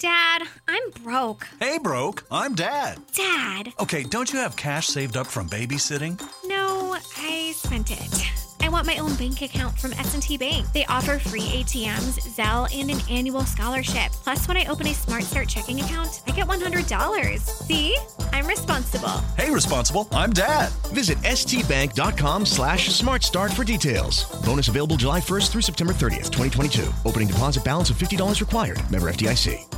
Dad, I'm broke. Hey, broke. I'm Dad. Dad. Okay, don't you have cash saved up from babysitting? No, I spent it. I want my own bank account from S&T Bank. They offer free ATMs, Zelle, and an annual scholarship. Plus, when I open a Smart Start checking account, I get $100. See? I'm responsible. Hey, responsible. I'm Dad. Visit stbank.com slash smartstart for details. Bonus available July 1st through September 30th, 2022. Opening deposit balance of $50 required. Member FDIC.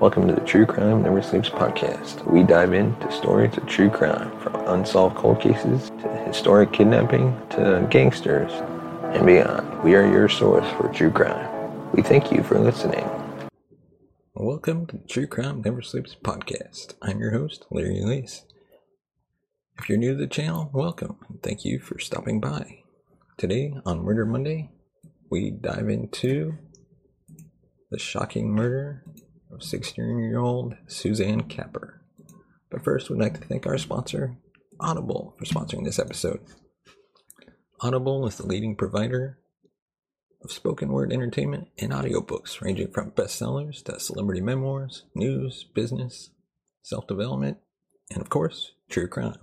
Welcome to the True Crime Never Sleeps podcast. We dive into stories of true crime from unsolved cold cases to historic kidnapping to gangsters and beyond. We are your source for true crime. We thank you for listening. Welcome to the True Crime Never Sleeps podcast. I'm your host, Larry Elise. If you're new to the channel, welcome. and Thank you for stopping by. Today on Murder Monday, we dive into the shocking murder of 16 year old Suzanne Capper. But first, we'd like to thank our sponsor, Audible, for sponsoring this episode. Audible is the leading provider of spoken word entertainment and audiobooks, ranging from bestsellers to celebrity memoirs, news, business, self development, and of course, true crime.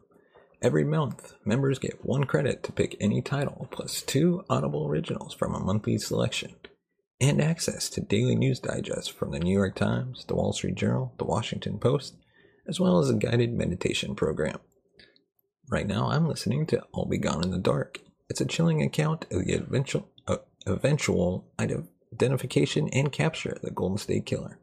Every month, members get one credit to pick any title, plus two Audible originals from a monthly selection and access to daily news digests from the New York Times, the Wall Street Journal, the Washington Post, as well as a guided meditation program. Right now, I'm listening to I'll Be Gone in the Dark. It's a chilling account of the eventual, uh, eventual identification and capture of the Golden State Killer.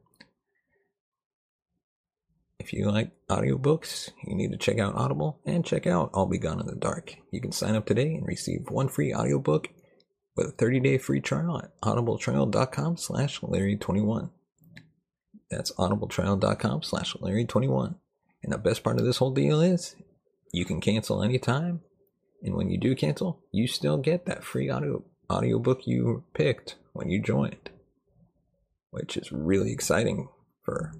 If you like audiobooks, you need to check out Audible and check out I'll Be Gone in the Dark. You can sign up today and receive one free audiobook with a 30-day free trial at audibletrial.com slash larry21 that's audibletrial.com slash larry21 and the best part of this whole deal is you can cancel anytime and when you do cancel you still get that free audio audiobook you picked when you joined which is really exciting for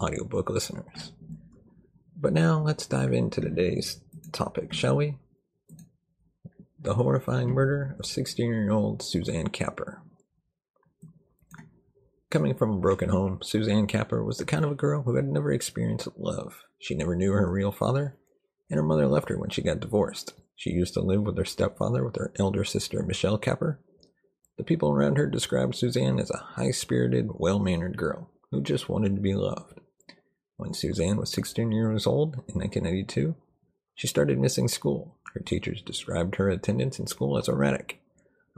audiobook listeners. But now let's dive into today's topic shall we the horrifying murder of 16 year old Suzanne Capper. Coming from a broken home, Suzanne Capper was the kind of a girl who had never experienced love. She never knew her real father, and her mother left her when she got divorced. She used to live with her stepfather with her elder sister, Michelle Capper. The people around her described Suzanne as a high spirited, well mannered girl who just wanted to be loved. When Suzanne was 16 years old in 1992, she started missing school. Her teachers described her attendance in school as erratic.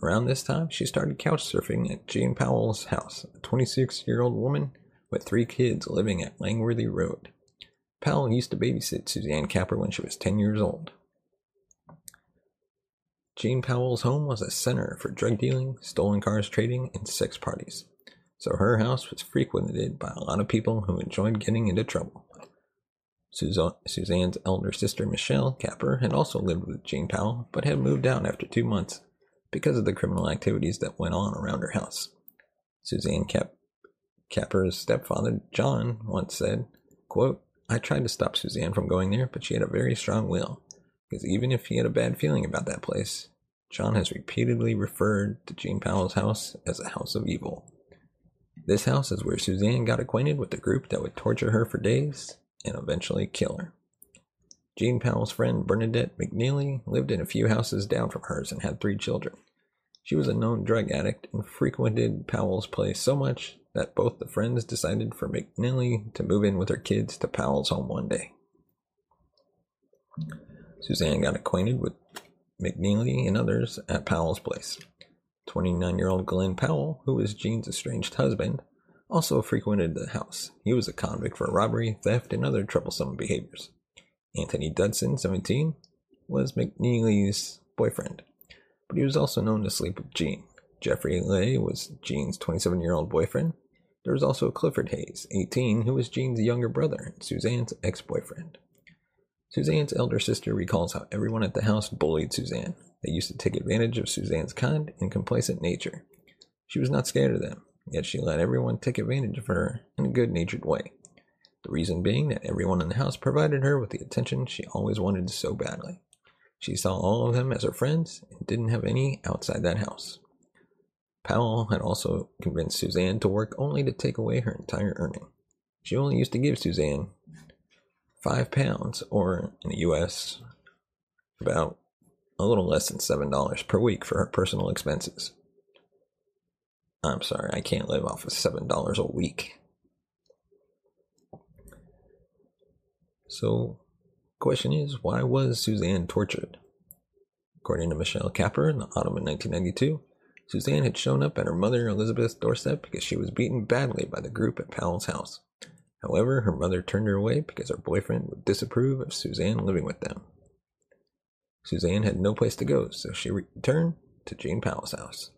Around this time, she started couch surfing at Jane Powell's house, a 26 year old woman with three kids living at Langworthy Road. Powell used to babysit Suzanne Capper when she was 10 years old. Jane Powell's home was a center for drug dealing, stolen cars trading, and sex parties, so her house was frequented by a lot of people who enjoyed getting into trouble. Suzanne's elder sister Michelle Capper had also lived with Jane Powell, but had moved out after two months because of the criminal activities that went on around her house. Suzanne Cap- Capper's stepfather, John, once said, quote, I tried to stop Suzanne from going there, but she had a very strong will, because even if he had a bad feeling about that place, John has repeatedly referred to Jane Powell's house as a house of evil. This house is where Suzanne got acquainted with the group that would torture her for days and eventually kill her. Jean Powell's friend Bernadette McNeilly lived in a few houses down from hers and had three children. She was a known drug addict and frequented Powell's place so much that both the friends decided for McNeilly to move in with her kids to Powell's home one day. Suzanne got acquainted with McNeilly and others at Powell's place. 29 year old Glenn Powell, who was Jean's estranged husband, also frequented the house. He was a convict for robbery, theft, and other troublesome behaviors. Anthony Dudson, 17, was McNeilly's boyfriend, but he was also known to sleep with Jean. Jeffrey Leigh was Jean's 27 year old boyfriend, there was also Clifford Hayes, 18, who was Jean's younger brother and Suzanne's ex boyfriend. Suzanne's elder sister recalls how everyone at the house bullied Suzanne. They used to take advantage of Suzanne's kind and complacent nature. She was not scared of them, yet she let everyone take advantage of her in a good natured way. The reason being that everyone in the house provided her with the attention she always wanted so badly. She saw all of them as her friends and didn't have any outside that house. Powell had also convinced Suzanne to work only to take away her entire earning. She only used to give Suzanne five pounds, or in the US, about a little less than seven dollars per week for her personal expenses. I'm sorry, I can't live off of seven dollars a week. So, question is, why was Suzanne tortured? According to Michelle Capper in the autumn of 1992, Suzanne had shown up at her mother Elizabeth's doorstep because she was beaten badly by the group at Powell's house. However, her mother turned her away because her boyfriend would disapprove of Suzanne living with them. Suzanne had no place to go, so she returned to Jane Powell's house.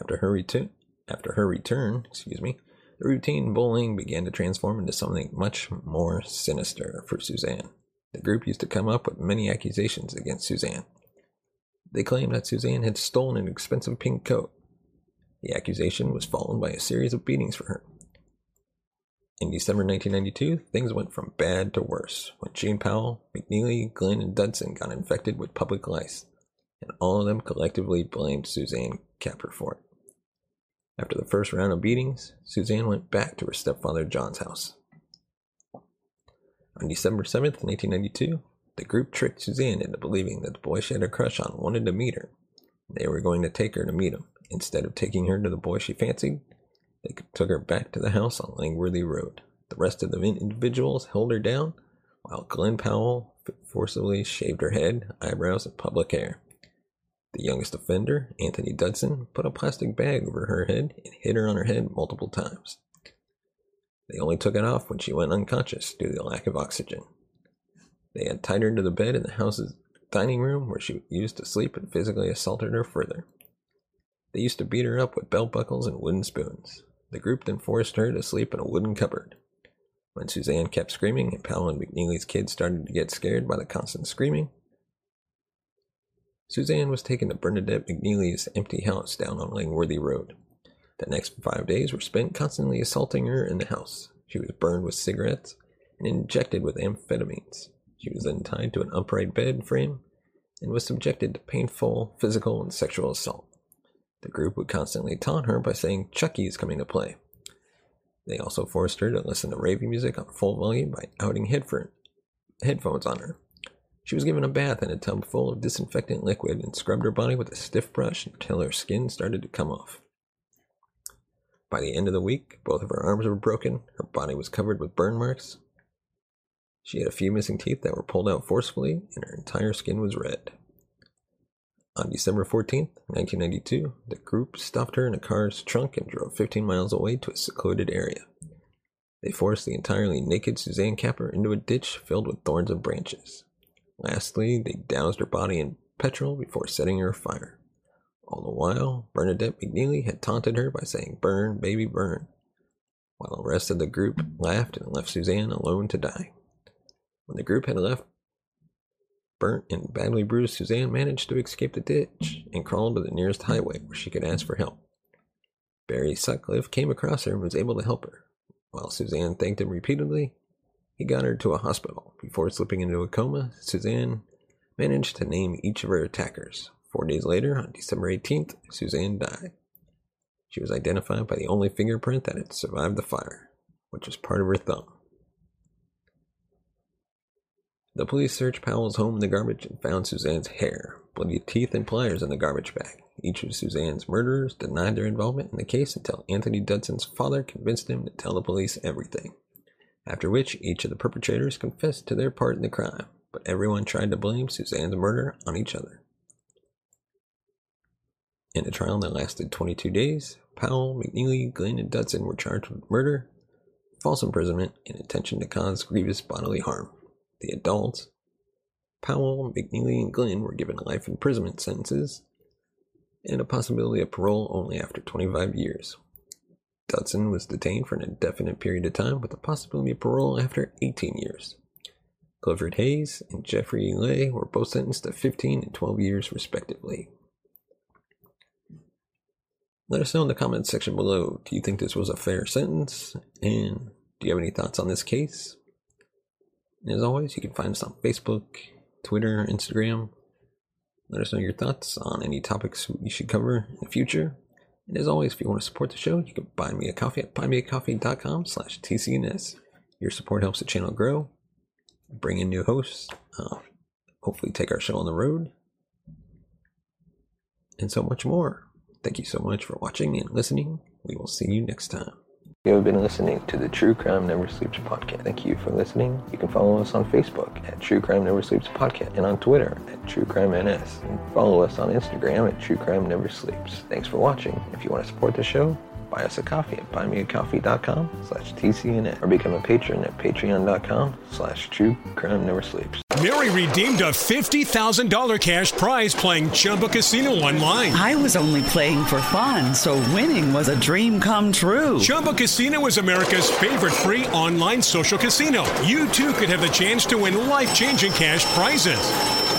After her return, after her return, excuse me, the routine bullying began to transform into something much more sinister for Suzanne. The group used to come up with many accusations against Suzanne. They claimed that Suzanne had stolen an expensive pink coat. The accusation was followed by a series of beatings for her. In December 1992, things went from bad to worse when Jane Powell, McNeilly, Glenn, and Dudson got infected with pubic lice, and all of them collectively blamed Suzanne Capper for it. After the first round of beatings, Suzanne went back to her stepfather John's house. On December 7th, 1992, the group tricked Suzanne into believing that the boy she had a crush on wanted to meet her. They were going to take her to meet him. Instead of taking her to the boy she fancied, they took her back to the house on Langworthy Road. The rest of the individuals held her down, while Glenn Powell forcibly shaved her head, eyebrows, and pubic hair. The youngest offender, Anthony Dudson, put a plastic bag over her head and hit her on her head multiple times. They only took it off when she went unconscious due to the lack of oxygen. They had tied her to the bed in the house's dining room where she used to sleep and physically assaulted her further. They used to beat her up with belt buckles and wooden spoons. The group then forced her to sleep in a wooden cupboard. When Suzanne kept screaming and Powell and McNeilly's kids started to get scared by the constant screaming, Suzanne was taken to Bernadette McNeilly's empty house down on Langworthy Road. The next five days were spent constantly assaulting her in the house. She was burned with cigarettes and injected with amphetamines. She was then tied to an upright bed frame and was subjected to painful physical and sexual assault. The group would constantly taunt her by saying Chucky is coming to play. They also forced her to listen to rave music on full volume by outing headphones on her. She was given a bath in a tub full of disinfectant liquid and scrubbed her body with a stiff brush until her skin started to come off. By the end of the week, both of her arms were broken, her body was covered with burn marks. She had a few missing teeth that were pulled out forcefully, and her entire skin was red. On December 14th, 1992, the group stuffed her in a car's trunk and drove 15 miles away to a secluded area. They forced the entirely naked Suzanne Capper into a ditch filled with thorns and branches. Lastly, they doused her body in petrol before setting her afire. All the while, Bernadette McNeilly had taunted her by saying, Burn, baby, burn, while the rest of the group laughed and left Suzanne alone to die. When the group had left, burnt and badly bruised Suzanne managed to escape the ditch and crawled to the nearest highway where she could ask for help. Barry Sutcliffe came across her and was able to help her. While Suzanne thanked him repeatedly, he got her to a hospital. Before slipping into a coma, Suzanne managed to name each of her attackers. Four days later, on December 18th, Suzanne died. She was identified by the only fingerprint that had survived the fire, which was part of her thumb. The police searched Powell's home in the garbage and found Suzanne's hair, bloody teeth, and pliers in the garbage bag. Each of Suzanne's murderers denied their involvement in the case until Anthony Dudson's father convinced him to tell the police everything. After which, each of the perpetrators confessed to their part in the crime, but everyone tried to blame Suzanne's murder on each other. In a trial that lasted 22 days, Powell, McNeilly, Glynn, and Dudson were charged with murder, false imprisonment, and intention to cause grievous bodily harm. The adults, Powell, McNeilly, and Glynn, were given life imprisonment sentences and a possibility of parole only after 25 years. Dudson was detained for an indefinite period of time with the possibility of parole after 18 years. Clifford Hayes and Jeffrey Leigh were both sentenced to 15 and 12 years, respectively. Let us know in the comments section below do you think this was a fair sentence? And do you have any thoughts on this case? And as always, you can find us on Facebook, Twitter, Instagram. Let us know your thoughts on any topics we should cover in the future. And as always, if you want to support the show, you can buy me a coffee at buymeacoffee.com slash TCNS. Your support helps the channel grow, bring in new hosts, uh, hopefully take our show on the road, and so much more. Thank you so much for watching and listening. We will see you next time. You have been listening to the True Crime Never Sleeps podcast. Thank you for listening. You can follow us on Facebook at True Crime Never Sleeps podcast and on Twitter at True Crime NS. And follow us on Instagram at True Crime Never Sleeps. Thanks for watching. If you want to support the show, buy us a coffee at buymeacoffee.com slash TCNN or become a patron at patreon.com slash True Crime Never Sleeps. Mary redeemed a $50,000 cash prize playing Chumba Casino online. I was only playing for fun, so winning was a dream come true. Chumba Casino is America's favorite free online social casino. You too could have the chance to win life changing cash prizes.